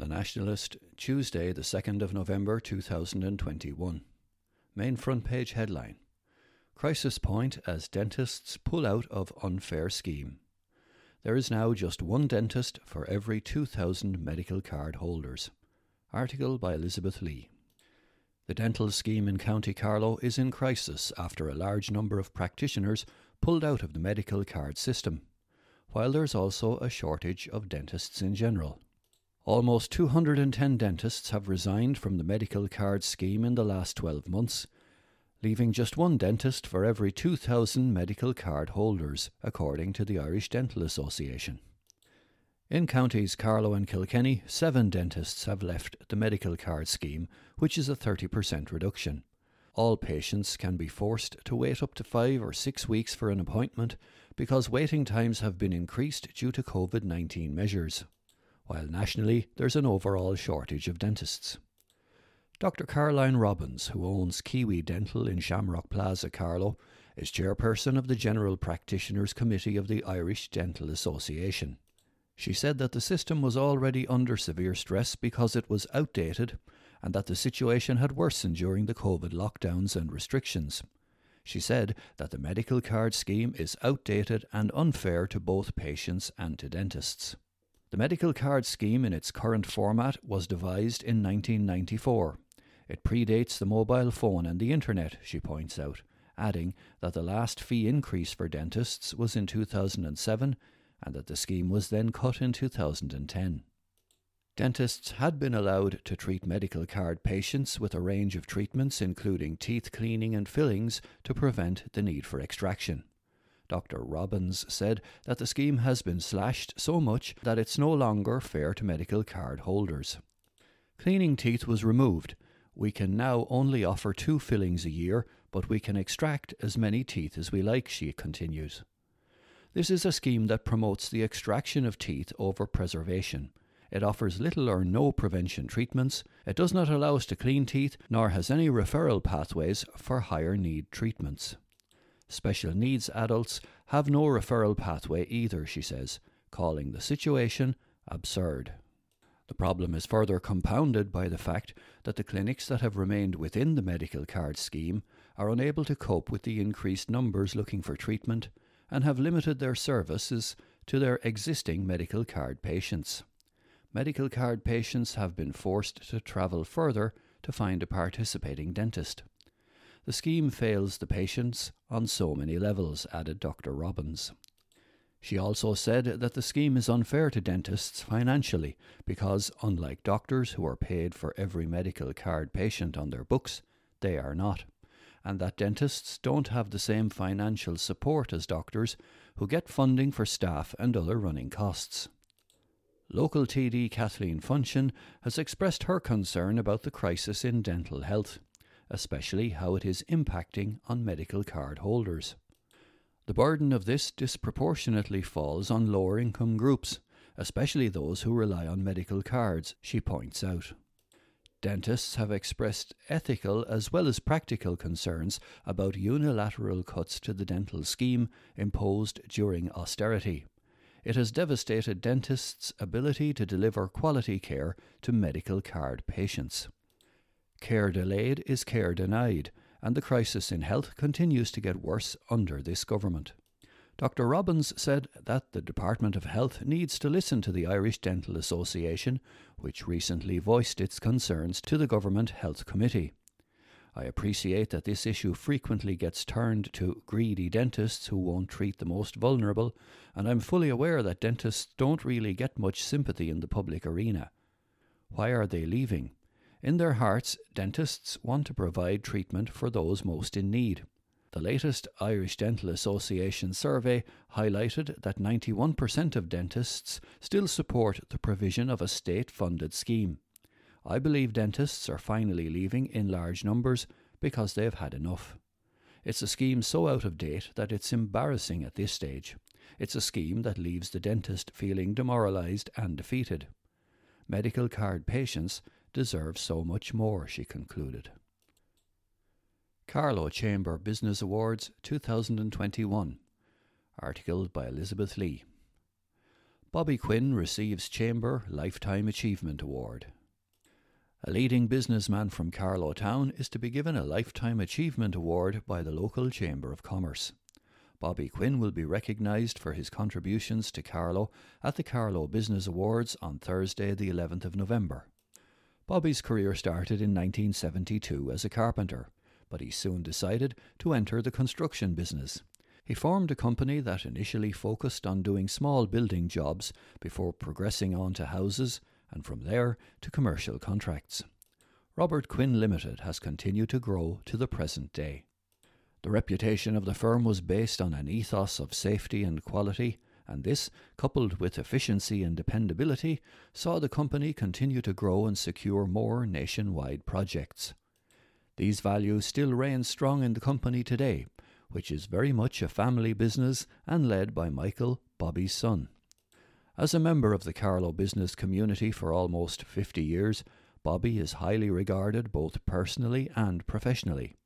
The Nationalist, Tuesday, the 2nd of November 2021. Main front page headline Crisis point as dentists pull out of unfair scheme. There is now just one dentist for every 2,000 medical card holders. Article by Elizabeth Lee. The dental scheme in County Carlow is in crisis after a large number of practitioners pulled out of the medical card system, while there is also a shortage of dentists in general. Almost 210 dentists have resigned from the medical card scheme in the last 12 months, leaving just one dentist for every 2,000 medical card holders, according to the Irish Dental Association. In counties Carlow and Kilkenny, seven dentists have left the medical card scheme, which is a 30% reduction. All patients can be forced to wait up to five or six weeks for an appointment because waiting times have been increased due to COVID 19 measures while nationally there's an overall shortage of dentists. Dr. Caroline Robbins, who owns Kiwi Dental in Shamrock Plaza, Carlow, is chairperson of the General Practitioners Committee of the Irish Dental Association. She said that the system was already under severe stress because it was outdated and that the situation had worsened during the COVID lockdowns and restrictions. She said that the medical card scheme is outdated and unfair to both patients and to dentists. The medical card scheme in its current format was devised in 1994. It predates the mobile phone and the internet, she points out, adding that the last fee increase for dentists was in 2007 and that the scheme was then cut in 2010. Dentists had been allowed to treat medical card patients with a range of treatments, including teeth cleaning and fillings, to prevent the need for extraction. Dr. Robbins said that the scheme has been slashed so much that it's no longer fair to medical card holders. Cleaning teeth was removed. We can now only offer two fillings a year, but we can extract as many teeth as we like, she continues. This is a scheme that promotes the extraction of teeth over preservation. It offers little or no prevention treatments. It does not allow us to clean teeth, nor has any referral pathways for higher need treatments. Special needs adults have no referral pathway either, she says, calling the situation absurd. The problem is further compounded by the fact that the clinics that have remained within the medical card scheme are unable to cope with the increased numbers looking for treatment and have limited their services to their existing medical card patients. Medical card patients have been forced to travel further to find a participating dentist. The scheme fails the patients on so many levels, added Dr. Robbins. She also said that the scheme is unfair to dentists financially because, unlike doctors who are paid for every medical card patient on their books, they are not, and that dentists don't have the same financial support as doctors who get funding for staff and other running costs. Local TD Kathleen Funchion has expressed her concern about the crisis in dental health especially how it is impacting on medical card holders. The burden of this disproportionately falls on lower income groups, especially those who rely on medical cards, she points out. Dentists have expressed ethical as well as practical concerns about unilateral cuts to the dental scheme imposed during austerity. It has devastated dentists' ability to deliver quality care to medical card patients. Care delayed is care denied, and the crisis in health continues to get worse under this government. Dr. Robbins said that the Department of Health needs to listen to the Irish Dental Association, which recently voiced its concerns to the Government Health Committee. I appreciate that this issue frequently gets turned to greedy dentists who won't treat the most vulnerable, and I'm fully aware that dentists don't really get much sympathy in the public arena. Why are they leaving? In their hearts, dentists want to provide treatment for those most in need. The latest Irish Dental Association survey highlighted that 91% of dentists still support the provision of a state funded scheme. I believe dentists are finally leaving in large numbers because they have had enough. It's a scheme so out of date that it's embarrassing at this stage. It's a scheme that leaves the dentist feeling demoralised and defeated. Medical card patients deserve so much more, she concluded. Carlow Chamber Business Awards 2021. Article by Elizabeth Lee. Bobby Quinn receives Chamber Lifetime Achievement Award. A leading businessman from Carlow Town is to be given a Lifetime Achievement Award by the local Chamber of Commerce. Bobby Quinn will be recognised for his contributions to Carlow at the Carlow Business Awards on Thursday, the 11th of November. Bobby's career started in 1972 as a carpenter, but he soon decided to enter the construction business. He formed a company that initially focused on doing small building jobs before progressing on to houses and from there to commercial contracts. Robert Quinn Limited has continued to grow to the present day. The reputation of the firm was based on an ethos of safety and quality, and this, coupled with efficiency and dependability, saw the company continue to grow and secure more nationwide projects. These values still reign strong in the company today, which is very much a family business and led by Michael, Bobby's son. As a member of the Carlow business community for almost 50 years, Bobby is highly regarded both personally and professionally.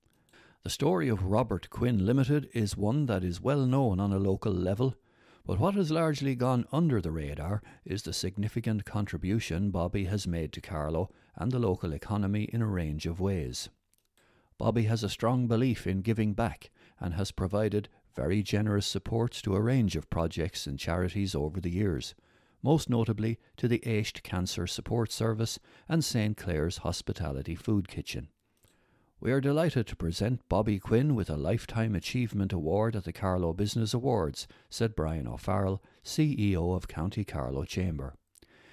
The story of Robert Quinn Limited is one that is well known on a local level, but what has largely gone under the radar is the significant contribution Bobby has made to Carlow and the local economy in a range of ways. Bobby has a strong belief in giving back and has provided very generous supports to a range of projects and charities over the years, most notably to the Aged Cancer Support Service and St Clare's Hospitality Food Kitchen. We are delighted to present Bobby Quinn with a Lifetime Achievement Award at the Carlow Business Awards, said Brian O'Farrell, CEO of County Carlow Chamber.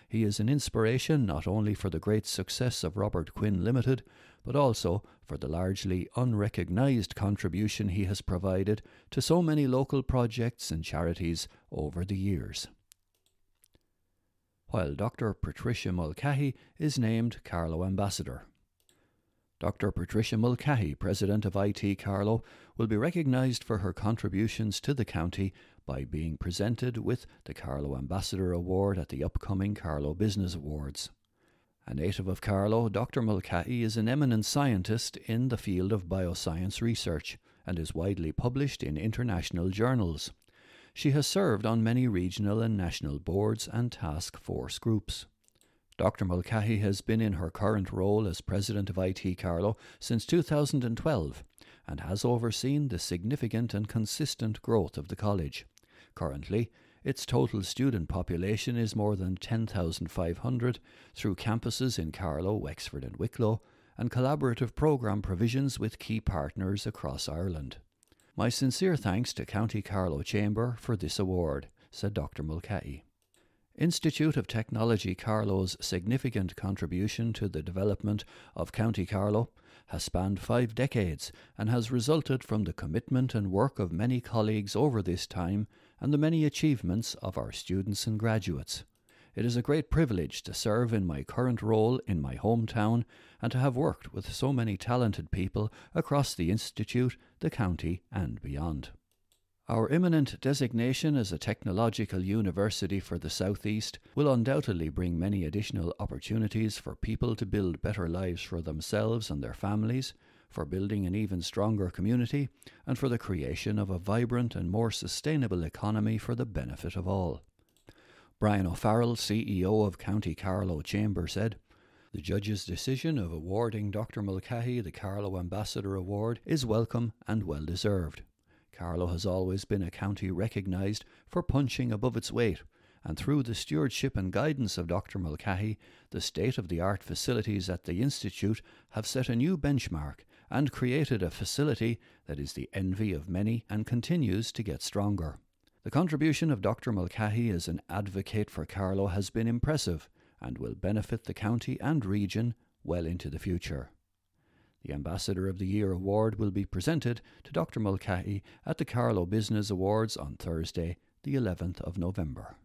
He is an inspiration not only for the great success of Robert Quinn Limited, but also for the largely unrecognised contribution he has provided to so many local projects and charities over the years. While Dr. Patricia Mulcahy is named Carlow Ambassador. Dr. Patricia Mulcahy, President of IT Carlow, will be recognised for her contributions to the county by being presented with the Carlow Ambassador Award at the upcoming Carlow Business Awards. A native of Carlow, Dr. Mulcahy is an eminent scientist in the field of bioscience research and is widely published in international journals. She has served on many regional and national boards and task force groups. Dr. Mulcahy has been in her current role as President of IT Carlow since 2012 and has overseen the significant and consistent growth of the college. Currently, its total student population is more than 10,500 through campuses in Carlow, Wexford, and Wicklow, and collaborative programme provisions with key partners across Ireland. My sincere thanks to County Carlow Chamber for this award, said Dr. Mulcahy. Institute of Technology Carlow's significant contribution to the development of County Carlow has spanned five decades and has resulted from the commitment and work of many colleagues over this time and the many achievements of our students and graduates. It is a great privilege to serve in my current role in my hometown and to have worked with so many talented people across the Institute, the county, and beyond. Our imminent designation as a technological university for the Southeast will undoubtedly bring many additional opportunities for people to build better lives for themselves and their families, for building an even stronger community, and for the creation of a vibrant and more sustainable economy for the benefit of all. Brian O'Farrell, CEO of County Carlow Chamber, said, the judge's decision of awarding Dr. Mulcahy the Carlow Ambassador Award is welcome and well deserved. Carlow has always been a county recognised for punching above its weight, and through the stewardship and guidance of Dr. Mulcahy, the state of the art facilities at the Institute have set a new benchmark and created a facility that is the envy of many and continues to get stronger. The contribution of Dr. Mulcahy as an advocate for Carlow has been impressive and will benefit the county and region well into the future. The Ambassador of the Year award will be presented to Dr. Mulcahy at the Carlow Business Awards on Thursday, the 11th of November.